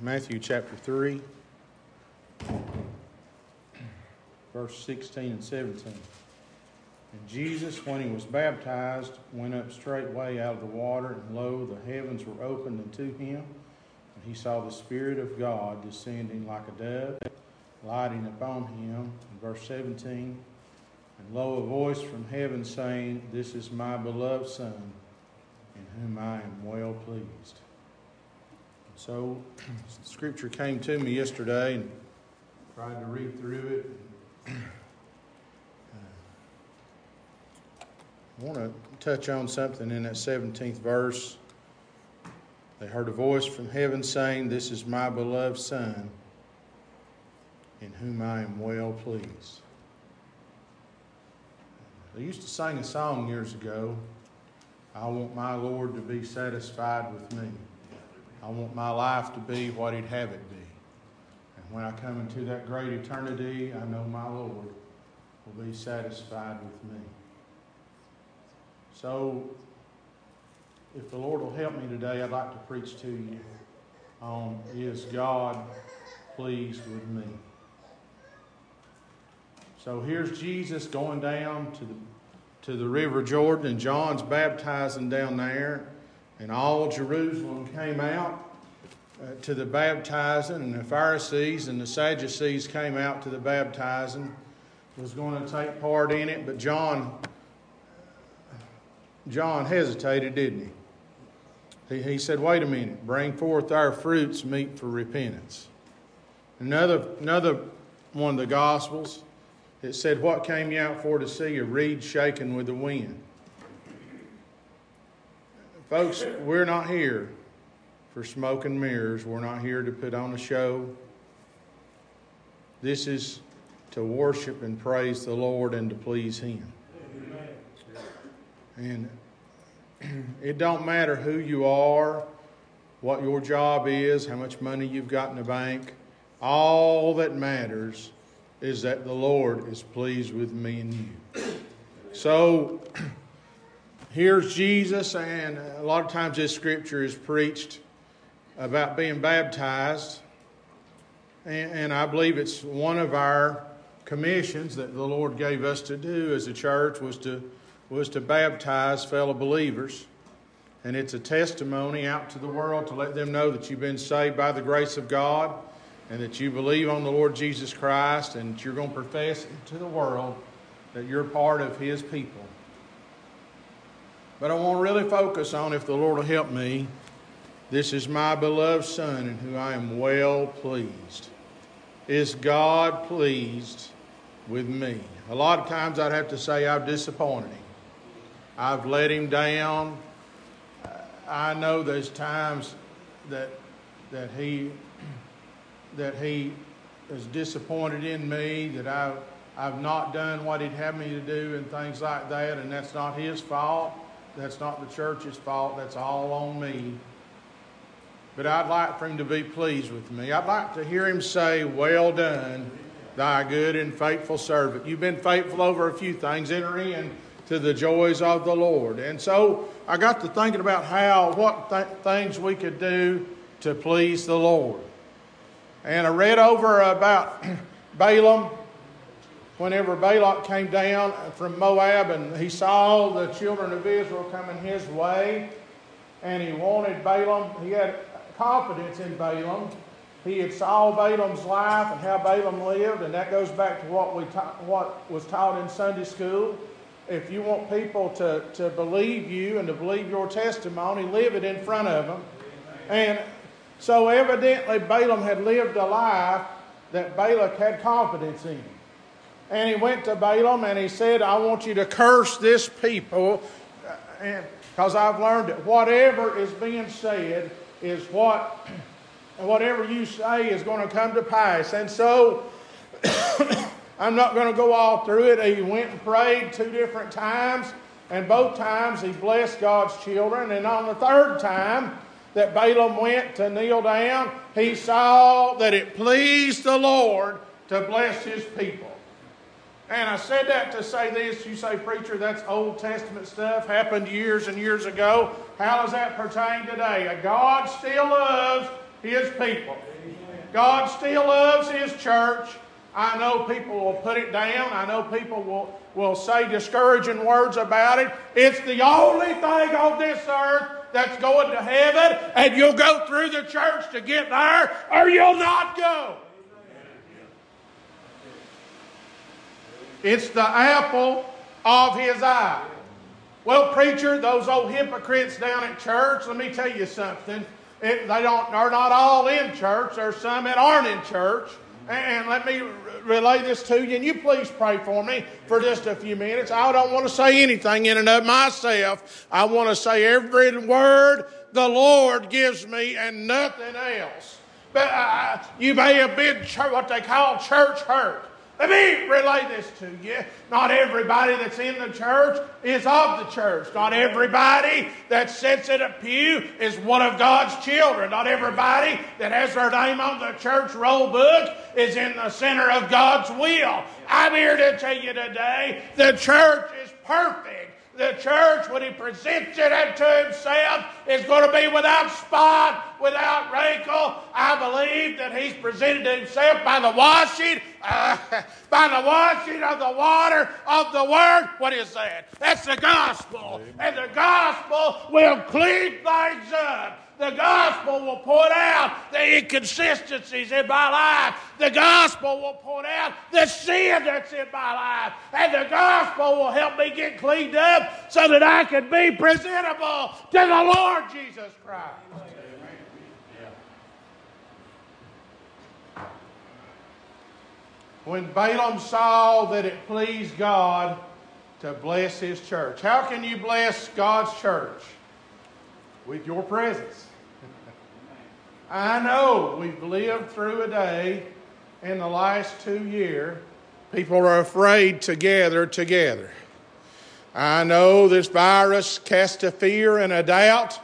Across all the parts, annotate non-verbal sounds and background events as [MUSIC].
Matthew chapter 3, verse 16 and 17. And Jesus, when he was baptized, went up straightway out of the water, and lo, the heavens were opened unto him, and he saw the Spirit of God descending like a dove, lighting upon him. In verse 17, and lo, a voice from heaven saying, This is my beloved Son, in whom I am well pleased. So, Scripture came to me yesterday and tried to read through it. Uh, I want to touch on something in that 17th verse. They heard a voice from heaven saying, This is my beloved Son, in whom I am well pleased. They used to sing a song years ago I want my Lord to be satisfied with me. I want my life to be what He'd have it be. And when I come into that great eternity, I know my Lord will be satisfied with me. So, if the Lord will help me today, I'd like to preach to you on Is God pleased with me? So here's Jesus going down to the to the river Jordan, and John's baptizing down there, and all Jerusalem came out uh, to the baptizing, and the Pharisees and the Sadducees came out to the baptizing, was going to take part in it, but John John hesitated, didn't he? he? He said, Wait a minute, bring forth our fruits meet for repentance. Another, another one of the Gospels, it said, What came you out for to see? A reed shaken with the wind. Folks, we're not here for smoke and mirrors. We're not here to put on a show. This is to worship and praise the Lord and to please Him. And it don't matter who you are, what your job is, how much money you've got in the bank. All that matters is that the Lord is pleased with me and you. So [CLEARS THROAT] here's Jesus, and a lot of times this scripture is preached about being baptized. And, and I believe it's one of our commissions that the Lord gave us to do as a church was to was to baptize fellow believers. And it's a testimony out to the world to let them know that you've been saved by the grace of God and that you believe on the Lord Jesus Christ and that you're going to profess to the world that you're part of His people. But I want to really focus on, if the Lord will help me, this is my beloved Son in whom I am well pleased. Is God pleased with me? A lot of times I'd have to say I've disappointed Him. I've let him down. I know there's times that that he that he is disappointed in me, that I've I've not done what he'd have me to do and things like that, and that's not his fault. That's not the church's fault. That's all on me. But I'd like for him to be pleased with me. I'd like to hear him say, Well done, thy good and faithful servant. You've been faithful over a few things. Enter in to the joys of the Lord. And so I got to thinking about how, what th- things we could do to please the Lord. And I read over about [CLEARS THROAT] Balaam, whenever Balak came down from Moab and he saw the children of Israel coming his way, and he wanted Balaam, he had confidence in Balaam. He had saw Balaam's life and how Balaam lived, and that goes back to what we ta- what was taught in Sunday school if you want people to, to believe you and to believe your testimony, live it in front of them. And so evidently Balaam had lived a life that Balak had confidence in. And he went to Balaam and he said, I want you to curse this people because I've learned that whatever is being said is what, whatever you say is going to come to pass. And so [COUGHS] I'm not going to go all through it. He went and prayed two different times, and both times he blessed God's children. And on the third time that Balaam went to kneel down, he saw that it pleased the Lord to bless his people. And I said that to say this. You say, Preacher, that's Old Testament stuff, happened years and years ago. How does that pertain today? God still loves His people. God still loves His church. I know people will put it down. I know people will, will say discouraging words about it. It's the only thing on this earth that's going to heaven, and you'll go through the church to get there, or you'll not go. It's the apple of his eye. Well, preacher, those old hypocrites down at church, let me tell you something. It, they don't, they're not all in church. There's some that aren't in church. And let me relay this to you, and you please pray for me for just a few minutes. I don't want to say anything in and of myself. I want to say every word the Lord gives me and nothing else. But uh, you may have been what they call church hurt. Let me relay this to you. Not everybody that's in the church is of the church. Not everybody that sits in a pew is one of God's children. Not everybody that has their name on the church roll book is in the center of God's will. I'm here to tell you today the church is perfect the church, when he presents it unto himself, is going to be without spot, without wrinkle. I believe that he's presented himself by the washing, uh, [LAUGHS] by the washing of the water of the word. What is that? That's the gospel. And the gospel will clean things up. The gospel will point out the inconsistencies in my life. The gospel will point out the sin that's in my life. And the gospel will help me get cleaned up so that I can be presentable to the Lord Jesus Christ. When Balaam saw that it pleased God to bless his church, how can you bless God's church? With your presence. [LAUGHS] I know we've lived through a day in the last two years, people are afraid to gather together. I know this virus cast a fear and a doubt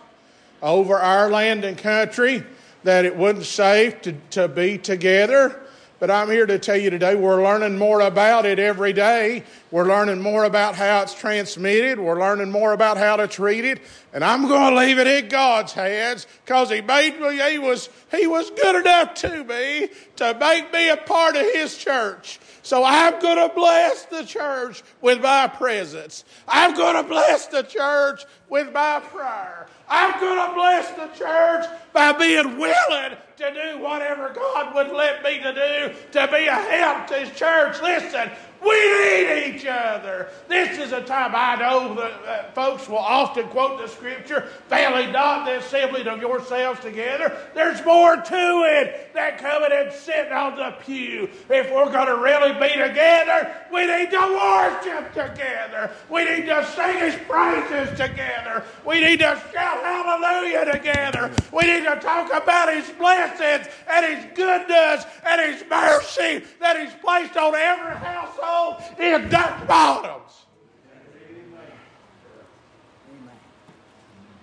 over our land and country that it wasn't safe to, to be together. But I'm here to tell you today we're learning more about it every day. We're learning more about how it's transmitted. We're learning more about how to treat it. And I'm going to leave it in God's hands because He made me, He was, He was good enough to me to make me a part of His church. So I'm going to bless the church with my presence. I'm going to bless the church with my prayer. I'm going to bless the church by being willing to do whatever God would let me to do to be a help to His church. Listen, we need each other. This is a time I know that uh, folks will often quote the scripture, failing not the assembling of yourselves together. There's more to it than coming and sitting on the pew. If we're going to really be together, we need to worship together. We need to sing His praises together. We need to shout hallelujah together. We need to talk about His blessings and His goodness and His mercy that He's placed on every household in Dutch bottoms.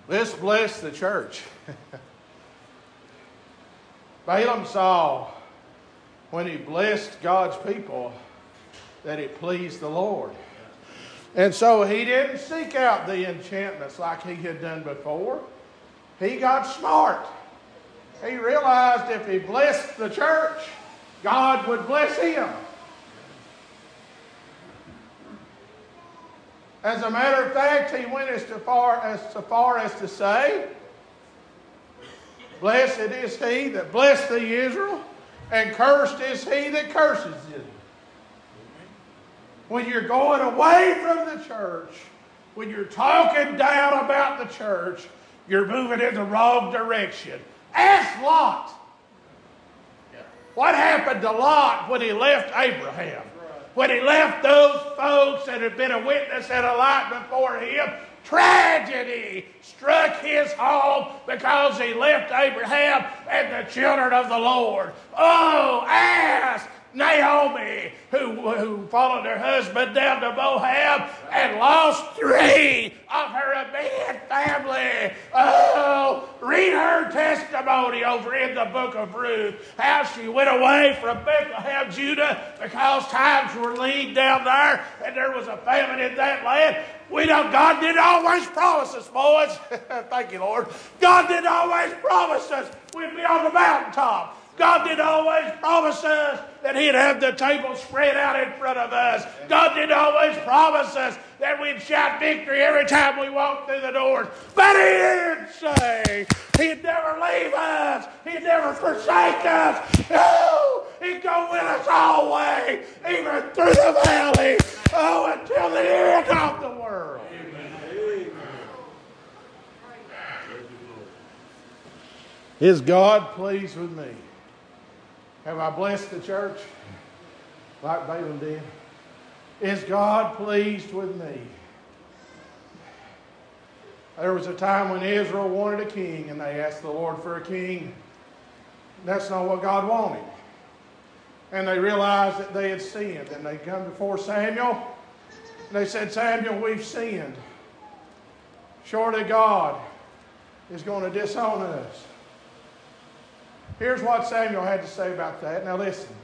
Let's bless the church. [LAUGHS] Balaam saw when he blessed God's people that it pleased the Lord. And so he didn't seek out the enchantments like he had done before. He got smart. He realized if he blessed the church, God would bless him. As a matter of fact, he went as far as, so far as to say, Blessed is he that blessed Israel, and cursed is he that curses thee. When you're going away from the church, when you're talking down about the church, you're moving in the wrong direction. Ask Lot. What happened to Lot when he left Abraham? When he left those folks that had been a witness and a light before him, tragedy struck his home because he left Abraham and the children of the Lord. Oh, ask Naomi, who, who followed her husband down to Moab and lost three of her immediate family. Oh, read her testimony over in the book of Ruth, how she went away from Bethlehem, Judah, because times were lean down there and there was a famine in that land. We know God didn't always promise us, boys. [LAUGHS] Thank you, Lord. God didn't always promise us we'd be on the mountaintop. God didn't always promise us that He'd have the table spread out in front of us. God didn't always promise us that we'd shout victory every time we walked through the doors. But He did say He'd never leave us, He'd never forsake us. He'd go with us way, even through the valley, oh, until the end of the world. Is God pleased with me? Have I blessed the church like Balaam did? Is God pleased with me? There was a time when Israel wanted a king and they asked the Lord for a king. That's not what God wanted. And they realized that they had sinned. And they come before Samuel and they said, Samuel, we've sinned. Surely God is going to disown us. Here's what Samuel had to say about that. Now, listen.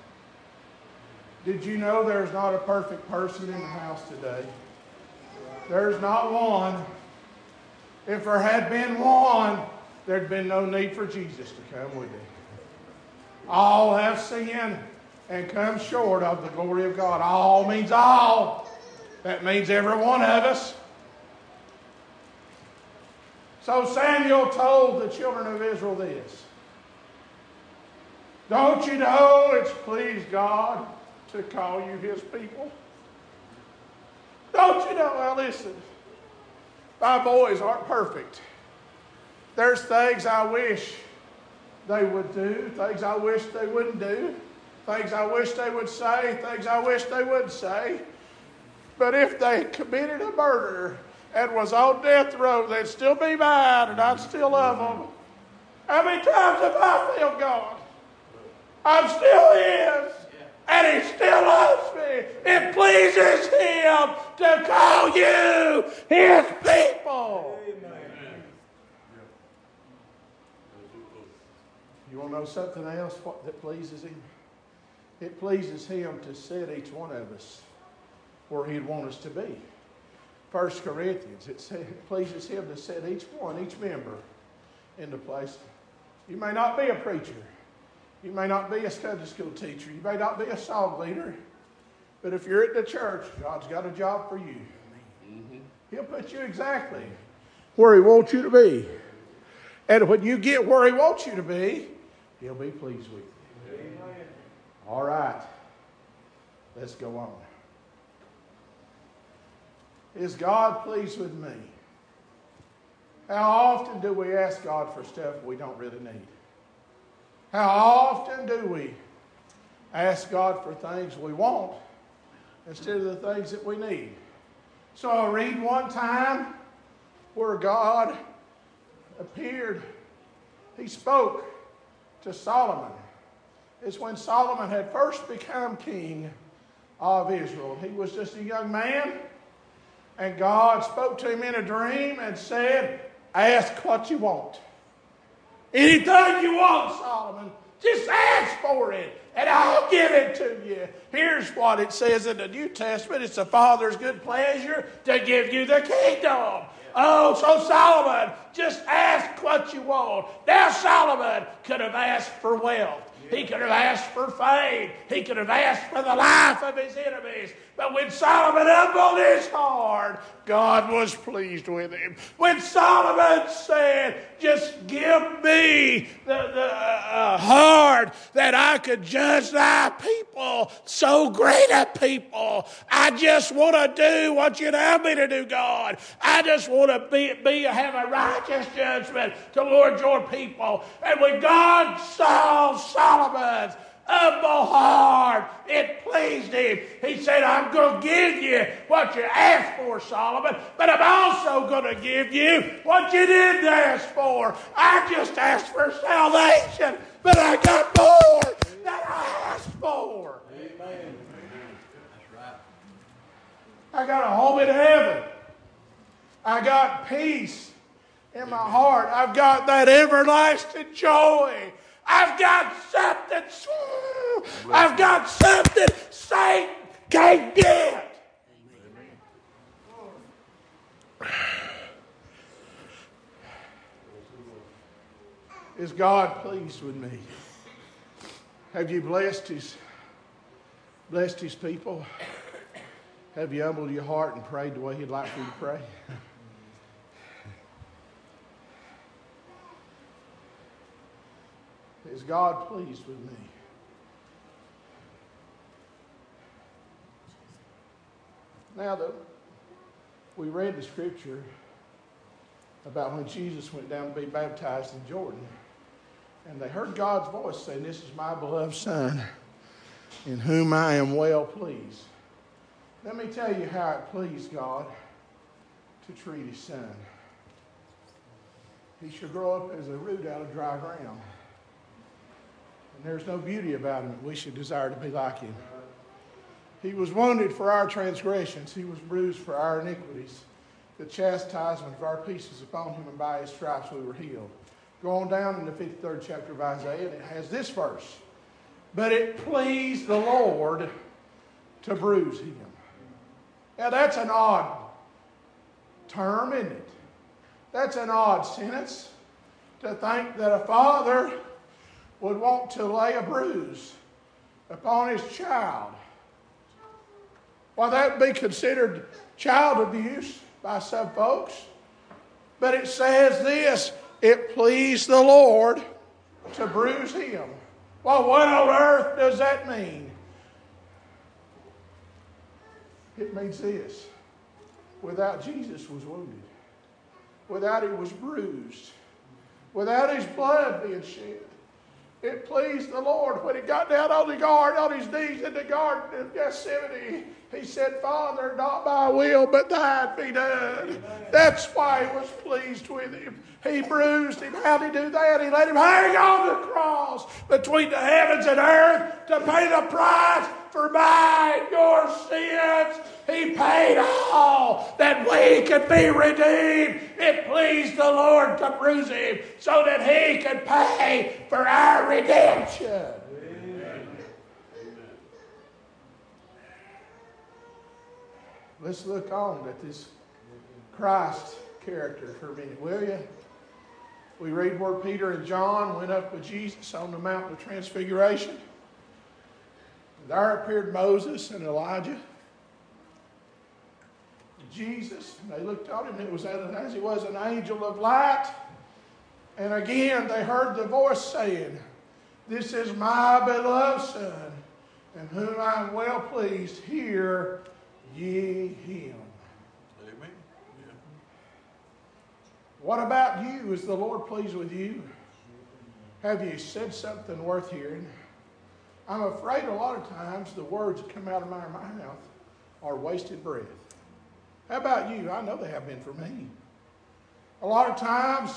Did you know there's not a perfect person in the house today? There's not one. If there had been one, there'd been no need for Jesus to come, would there? All have sinned and come short of the glory of God. All means all. That means every one of us. So Samuel told the children of Israel this don't you know it's pleased God to call you his people? Don't you know? Well, listen, my boys aren't perfect. There's things I wish they would do, things I wish they wouldn't do, things I wish they would say, things I wish they wouldn't say. But if they committed a murder and was on death row, they'd still be mine and I'd still love them. How many times have I failed God? I'm still his. And he still loves me. It pleases him to call you his people. Amen. You want to know something else what, that pleases him? It pleases him to set each one of us where he'd want us to be. First Corinthians, it, it pleases him to set each one, each member, into place. You may not be a preacher. You may not be a Sunday school teacher. You may not be a song leader. But if you're at the church, God's got a job for you. Mm-hmm. He'll put you exactly where He wants you to be. And when you get where He wants you to be, He'll be pleased with you. Amen. All right. Let's go on. Is God pleased with me? How often do we ask God for stuff we don't really need? How often do we ask God for things we want instead of the things that we need? So I read one time where God appeared, he spoke to Solomon. It's when Solomon had first become king of Israel. He was just a young man, and God spoke to him in a dream and said, Ask what you want. Anything you want, Solomon, just ask for it and I'll give it to you. Here's what it says in the New Testament it's the Father's good pleasure to give you the kingdom. Oh, so Solomon, just ask what you want. Now, Solomon could have asked for wealth. He could have asked for fame. He could have asked for the life of his enemies. But when Solomon humbled his heart, God was pleased with him. When Solomon said, Just give me the, the uh, heart that I could judge thy people, so great a people. I just want to do what you'd have me to do, God. I just want to be, be have a righteous judgment toward your people. And when God saw Solomon's humble heart. It pleased him. He said, I'm going to give you what you asked for, Solomon, but I'm also going to give you what you didn't ask for. I just asked for salvation, but I got more for. Amen. I got a home in heaven. I got peace in my heart. I've got that everlasting joy. I've got something. I've got something Satan can't get. Is God pleased with me? Have you blessed his blessed his people? Have you humbled your heart and prayed the way he'd like for you to pray? Is God pleased with me? Now that we read the scripture about when Jesus went down to be baptized in Jordan, and they heard God's voice saying, This is my beloved Son, in whom I am well pleased. Let me tell you how it pleased God to treat his son. He should grow up as a root out of dry ground. And there's no beauty about him that we should desire to be like him. He was wounded for our transgressions, he was bruised for our iniquities. The chastisement of our peace is upon him, and by his stripes we were healed. Go on down in the 53rd chapter of Isaiah, and it has this verse. But it pleased the Lord to bruise him. Now, that's an odd term, isn't it? That's an odd sentence to think that a father would want to lay a bruise upon his child. Well, that would be considered child abuse by some folks. But it says this it pleased the Lord to bruise him. Well, what on earth does that mean? It means this without Jesus was wounded, without he was bruised, without his blood being shed. It pleased the Lord when he got down on the garden, on his knees in the garden of Gethsemane. He said, Father, not my will, but thine be done. That's why he was pleased with him. He bruised him. How did he do that? He let him hang on the cross between the heavens and earth to pay the price for mine, your sins. He paid all that we could be redeemed. It pleased the Lord to bruise him so that he could pay for our redemption. Let's look on at this Christ character for a minute, will you? We read where Peter and John went up with Jesus on the mountain of transfiguration. There appeared Moses and Elijah. Jesus, and they looked on him, and it was as he was an angel of light. And again, they heard the voice saying, This is my beloved Son, in whom I am well pleased. Hear ye him. Amen. Yeah. What about you? Is the Lord pleased with you? Have you said something worth hearing? I'm afraid a lot of times the words that come out of my mouth are wasted breath. How about you? I know they have been for me. A lot of times,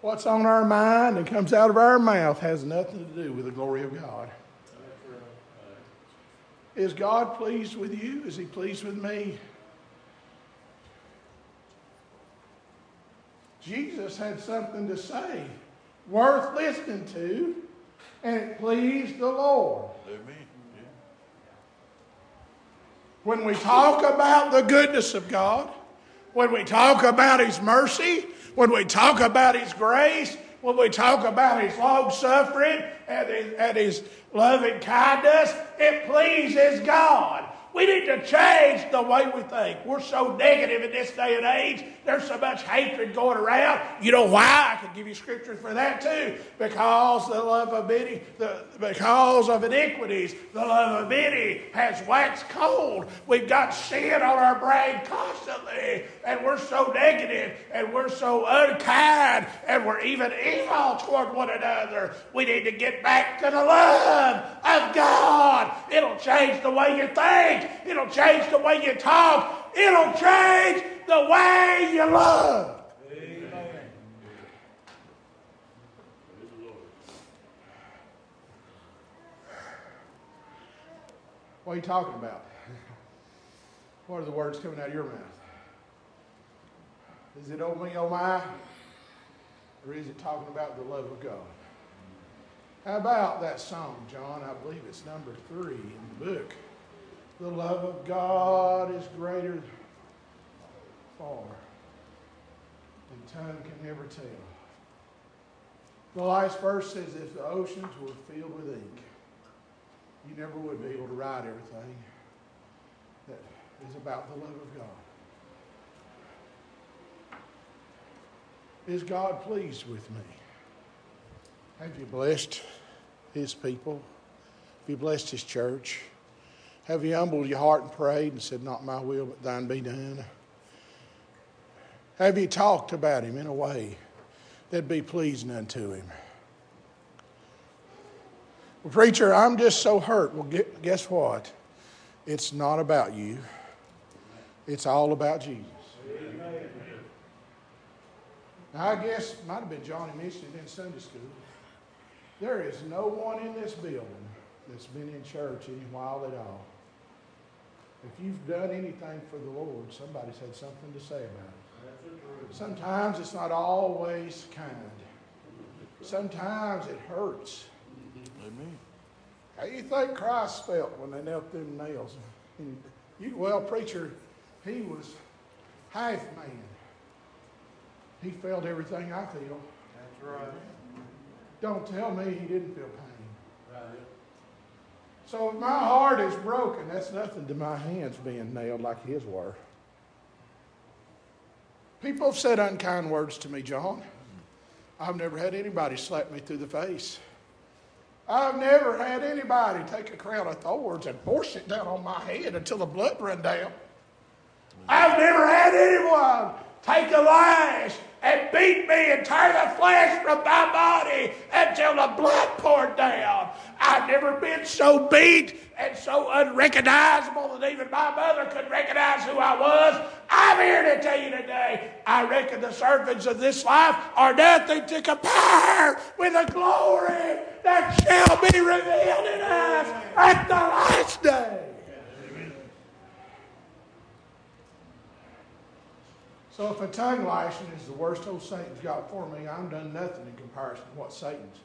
what's on our mind and comes out of our mouth has nothing to do with the glory of God. Is God pleased with you? Is He pleased with me? Jesus had something to say worth listening to and it pleased the Lord. Amen. When we talk about the goodness of God, when we talk about His mercy, when we talk about His grace, when we talk about His long suffering and His, and his loving kindness, it pleases God. We need to change the way we think. We're so negative in this day and age. There's so much hatred going around. You know why? I can give you scriptures for that too. Because the love of many, the, because of iniquities, the love of many has waxed cold. We've got sin on our brain constantly, and we're so negative, and we're so unkind, and we're even evil toward one another. We need to get back to the love of God. It'll change the way you think. It'll change the way you talk. It'll change the way you love. What are you talking about? What are the words coming out of your mouth? Is it me, oh my? Or is it talking about the love of God? How about that song, John? I believe it's number three in the book. The love of God is greater far than tongue can never tell. The last verse says, if the oceans were filled with ink, you never would be able to write everything that is about the love of God. Is God pleased with me? Have you blessed His people? Have you blessed His church? Have you humbled your heart and prayed and said, Not my will, but thine be done? Have you talked about Him in a way that'd be pleasing unto Him? Well, preacher, I'm just so hurt. Well, guess what? It's not about you, it's all about Jesus. Now, I guess it might have been Johnny mentioned in Sunday school. There is no one in this building that's been in church any while at all. If you've done anything for the Lord, somebody's had something to say about it. Sometimes it's not always kind. Sometimes it hurts. Amen. How do you think Christ felt when they knelt them nails? [LAUGHS] You, well, preacher, he was half man. He felt everything I feel. That's right. Don't tell me he didn't feel pain. Right. So if my heart is broken, that's nothing to my hands being nailed like his were. People have said unkind words to me, John. I've never had anybody slap me through the face. I've never had anybody take a crown of thorns and force it down on my head until the blood run down. I've never had anyone take a lash and beat me and tear the flesh from my body until the blood poured down. I've never been so beat and so unrecognizable that even my mother could recognize who I was. I'm here to tell you today, I reckon the servants of this life are nothing to compare with the glory that shall be revealed in us at the last day. So if a tongue lashing is the worst old Satan's got for me, I'm done nothing in comparison to what Satan's,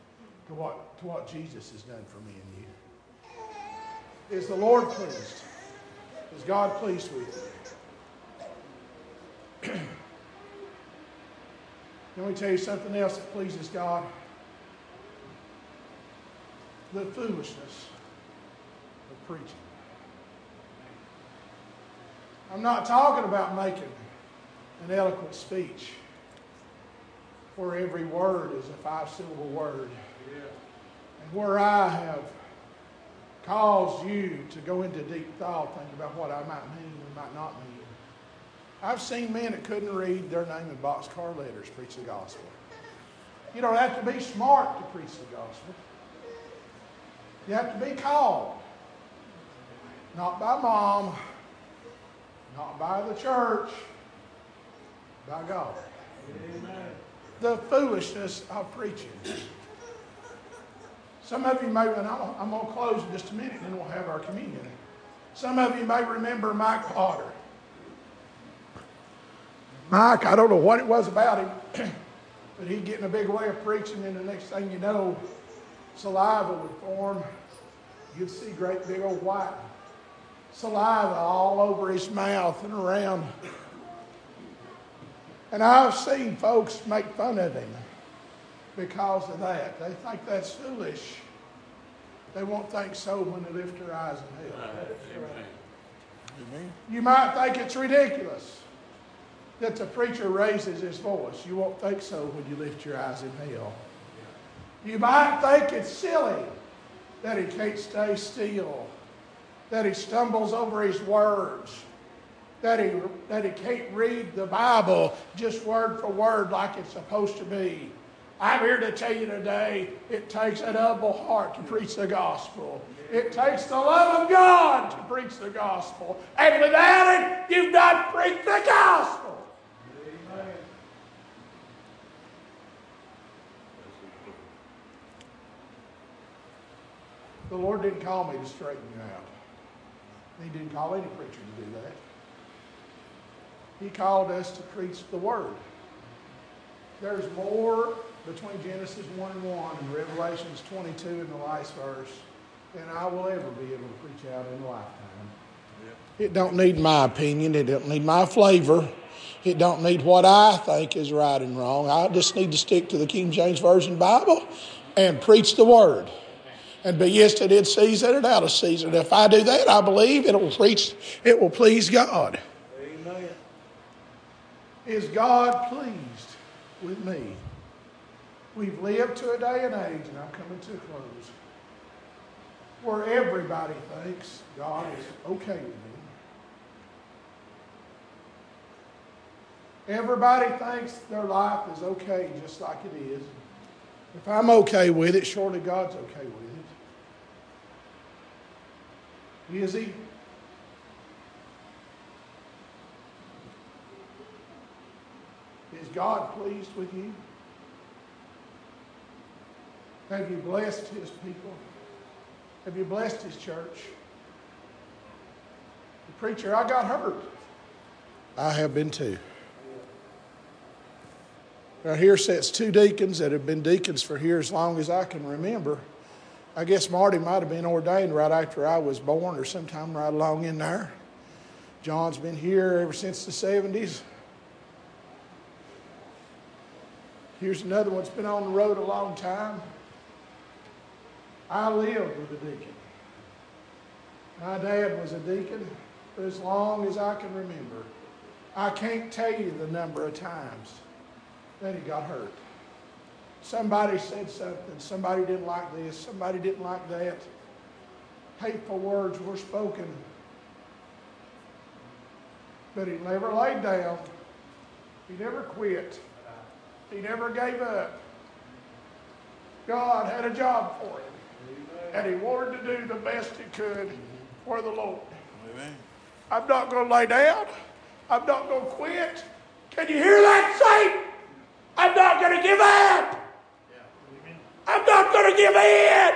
to what, to what Jesus has done for me and you. Is the Lord pleased? Is God pleased with you? [CLEARS THROAT] Let me tell you something else that pleases God. The foolishness of preaching. I'm not talking about making an eloquent speech where every word is a five syllable word. And where I have caused you to go into deep thought, thinking about what I might mean and might not mean. I've seen men that couldn't read their name in boxcar letters preach the gospel. You don't have to be smart to preach the gospel. You have to be called. Not by mom, not by the church, by God. Amen. The foolishness of preaching. Some of you may, and I'm, I'm going to close in just a minute, and then we'll have our communion. Some of you may remember Mike Potter. Mike, I don't know what it was about him, [CLEARS THROAT] but he'd get in a big way of preaching, and the next thing you know, saliva would form. You'd see great big old white saliva all over his mouth and around and I've seen folks make fun of him because of that. They think that's foolish. They won't think so when they lift their eyes in hell. Amen. You might think it's ridiculous that the preacher raises his voice. You won't think so when you lift your eyes in hell. You might think it's silly that he can't stay still, that he stumbles over his words that he, that he can't read the Bible just word for word like it's supposed to be. I'm here to tell you today it takes an humble heart to preach the gospel. It takes the love of God to preach the gospel. And without it, you've not preached the gospel. Amen. The Lord didn't call me to straighten you out. He didn't call any preacher to do that. He called us to preach the Word. There's more between Genesis 1 and 1 and Revelations 22 in the last verse than I will ever be able to preach out in a lifetime. It don't need my opinion. It don't need my flavor. It don't need what I think is right and wrong. I just need to stick to the King James Version Bible and preach the Word. And be yes to in season and out of season. If I do that, I believe it will preach, it will please God. Is God pleased with me? We've lived to a day and age, and I'm coming to a close, where everybody thinks God is okay with me. Everybody thinks their life is okay just like it is. If I'm okay with it, surely God's okay with it. Is He? God pleased with you? Have you blessed His people? Have you blessed His church? The preacher, I got hurt. I have been too. Now, here sits two deacons that have been deacons for here as long as I can remember. I guess Marty might have been ordained right after I was born or sometime right along in there. John's been here ever since the 70s. Here's another one that's been on the road a long time. I lived with a deacon. My dad was a deacon for as long as I can remember. I can't tell you the number of times that he got hurt. Somebody said something. Somebody didn't like this. Somebody didn't like that. Hateful words were spoken. But he never laid down. He never quit. He never gave up. God had a job for him. And he wanted to do the best he could for the Lord. Amen. I'm not going to lay down. I'm not going to quit. Can you hear that, Saint? I'm not going to give up. I'm not going to give in.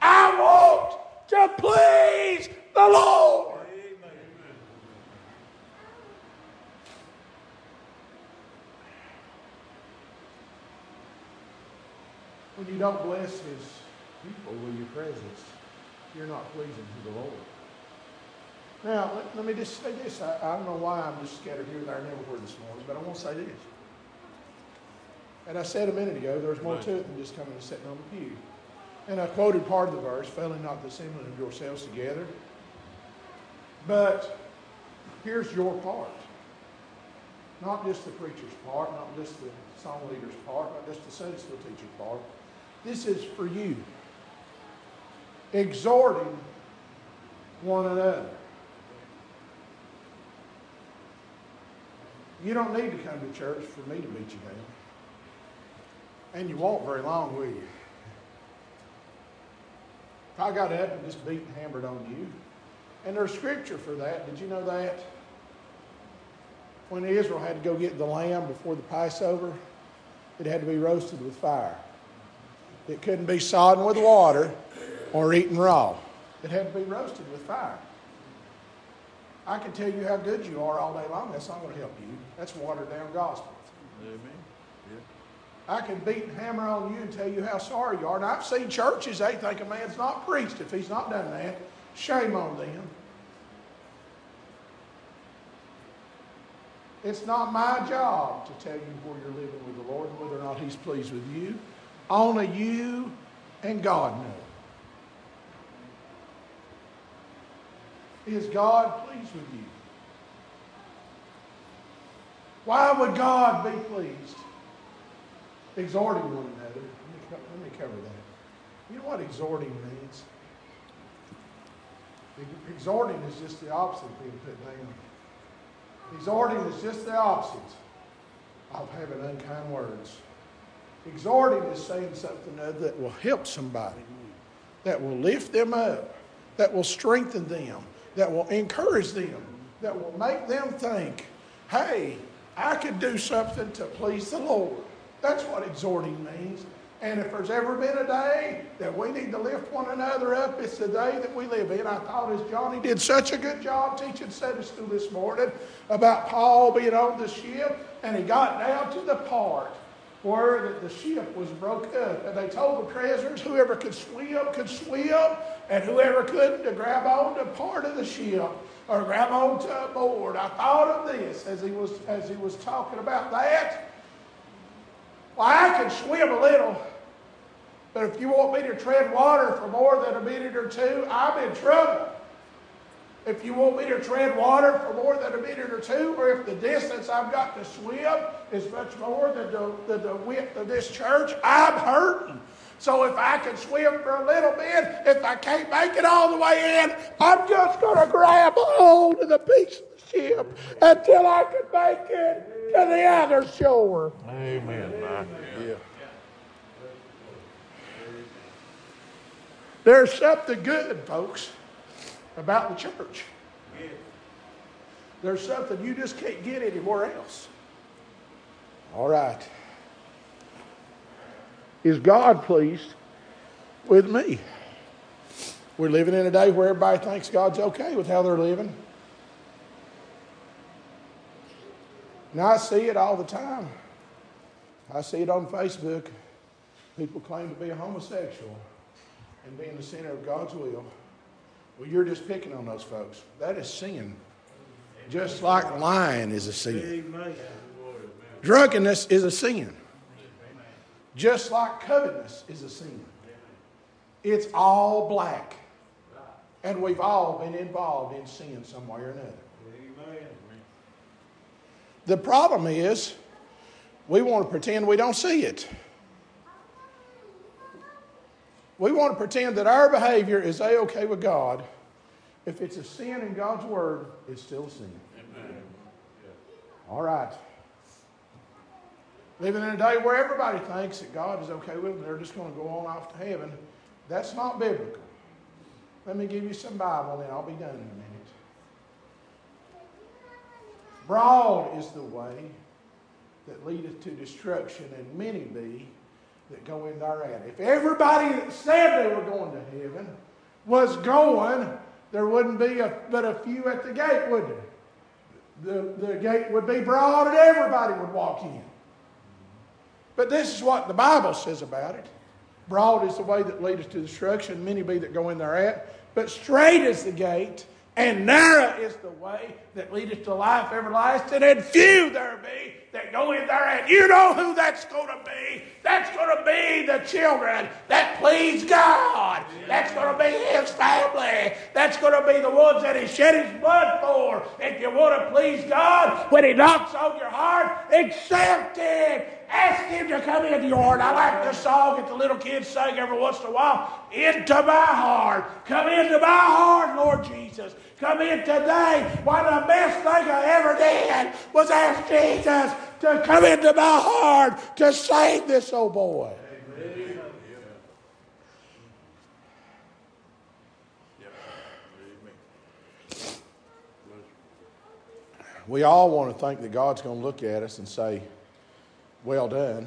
I want to please the Lord. When you don't bless his people with your presence, you're not pleasing to the Lord. Now, let, let me just say this. I, I, don't know why I'm just scattered here, there, and everywhere this morning, but I want to say this. And I said a minute ago, there's more to it than just coming and sitting on the pew. And I quoted part of the verse, failing not the assembling of yourselves together. But here's your part. Not just the preacher's part, not just the song leader's part, not just the Sunday school teacher's part. This is for you. Exhorting one another. You don't need to come to church for me to beat you down. And you won't very long, will you? If I got up and just beat and hammered on you, and there's scripture for that. Did you know that? When Israel had to go get the lamb before the Passover, it had to be roasted with fire. It couldn't be sodden with water or eaten raw. It had to be roasted with fire. I can tell you how good you are all day long. That's not going to help you. That's watered down gospel. Amen. Yeah. I can beat and hammer on you and tell you how sorry you are. And I've seen churches, they think a man's not preached if he's not done that. Shame on them. It's not my job to tell you where you're living with the Lord and whether or not He's pleased with you. Only you and God know. Is God pleased with you? Why would God be pleased? Exhorting one another. Let me, cover that. You know what exhorting means? Exhorting is just the opposite of being put down. Exhorting is just the opposite of having unkind words. Exhorting is saying something that will help somebody, that will lift them up, that will strengthen them, that will encourage them, that will make them think, hey, I could do something to please the Lord. That's what exhorting means. And if there's ever been a day that we need to lift one another up, it's the day that we live in. I thought as Johnny did such a good job teaching Sunday school this morning about Paul being on the ship, and he got down to the part where the ship was broke up. And they told the prisoners whoever could swim could swim, and whoever couldn't to grab on to part of the ship or grab on to a board. I thought of this as he was as he was talking about that. Well, I can swim a little, but if you want me to tread water for more than a minute or two, I'm in trouble. If you want me to tread water for more than a minute or two, or if the distance I've got to swim is much more than the, than the width of this church, I'm hurting. So if I can swim for a little bit, if I can't make it all the way in, I'm just going to grab hold of the piece of the ship until I can make it to the other shore. Amen. Yeah. There's something good, folks, about the church. There's something you just can't get anywhere else. All right. Is God pleased with me? We're living in a day where everybody thinks God's okay with how they're living. And I see it all the time. I see it on Facebook. People claim to be a homosexual and be in the center of God's will. Well, you're just picking on those folks. That is sin. Just like lying is a sin. Drunkenness is a sin. Just like covetousness is a sin. It's all black. And we've all been involved in sin some way or another. The problem is, we want to pretend we don't see it. We want to pretend that our behavior is a okay with God. If it's a sin in God's word, it's still a sin. All right. Living in a day where everybody thinks that God is okay with them, they're just going to go on off to heaven. That's not biblical. Let me give you some Bible, and then I'll be done in a minute. Broad is the way that leadeth to destruction, and many be that go in thereat. If everybody that said they were going to heaven was going, there wouldn't be a, but a few at the gate, would there? The, the gate would be broad and everybody would walk in. But this is what the Bible says about it. Broad is the way that leadeth to destruction, many be that go in thereat. But strait is the gate, and narrow is the way that leadeth to life everlasting, and few there be that go in there. And you know who that's going to be? That's going to be the children that please God. That's going to be His family. That's going to be the ones that He shed His blood for. If you want to please God, when He knocks on your heart, accept Him. Ask Him to come into your heart. I like the song that the little kids sing every once in a while. Into my heart. Come into my heart, Lord Jesus. Come in today. One of the best things I ever did was ask Jesus to come into my heart to save this old boy. We all want to think that God's going to look at us and say, Well done.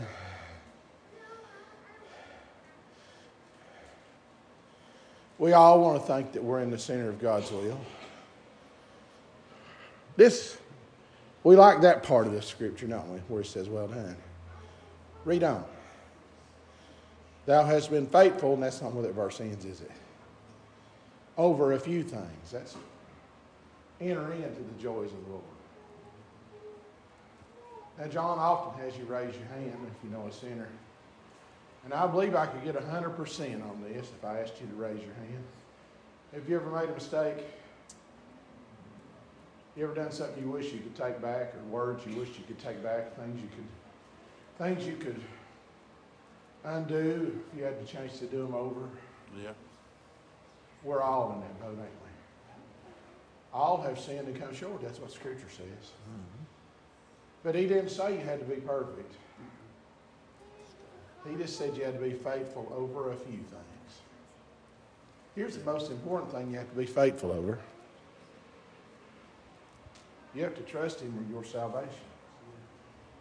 We all want to think that we're in the center of God's will. This, we like that part of the scripture, don't we? Where it says, Well done. Read on. Thou hast been faithful, and that's not where that verse ends, is it? Over a few things. That's enter into the joys of the Lord. Now, John often has you raise your hand if you know a sinner. And I believe I could get 100% on this if I asked you to raise your hand. Have you ever made a mistake? You ever done something you wish you could take back, or words you wish you could take back, things you could, things you could undo if you had the chance to do them over? Yeah. We're all in that boat, ain't we? All have sinned and come short. That's what Scripture says. Mm-hmm. But He didn't say you had to be perfect. He just said you had to be faithful over a few things. Here's the most important thing you have to be faithful over. You have to trust Him with your salvation.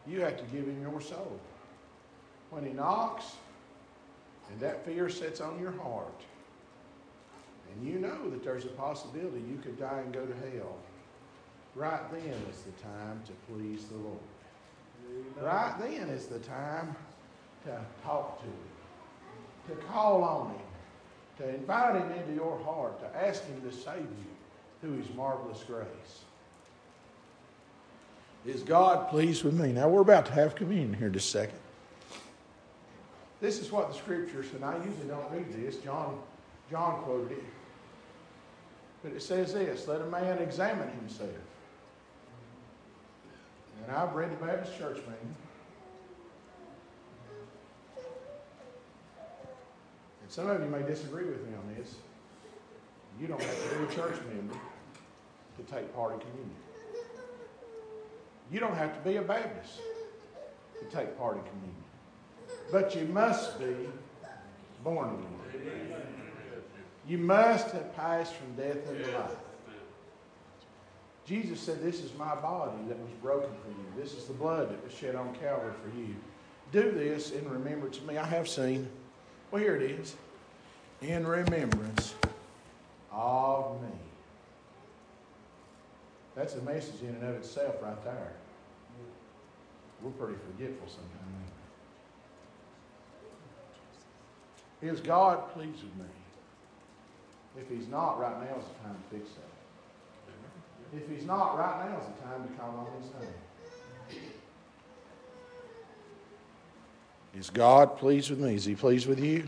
You have to give Him your soul. When He knocks, and that fear sets on your heart, and you know that there's a possibility you could die and go to hell, right then is the time to please the Lord. Right then is the time to talk to Him, to call on Him, to invite Him into your heart, to ask Him to save you through His marvelous grace. Is God pleased with me? Now we're about to have communion here in just a second. This is what the scriptures, and I usually don't read this. John, John quoted it. But it says this let a man examine himself. And I've read the Baptist church manual. And some of you may disagree with me on this. You don't have to be a church member to take part in communion. You don't have to be a Baptist to take part in communion. But you must be born again. You must have passed from death into life. Jesus said, This is my body that was broken for you. This is the blood that was shed on Calvary for you. Do this in remembrance of me. I have seen. Well, here it is. In remembrance of me. That's a message in and of itself right there. We're pretty forgetful sometimes. Is God pleased with me? If He's not, right now is the time to fix that. If He's not, right now is the time to call on His name. Is God pleased with me? Is He pleased with you?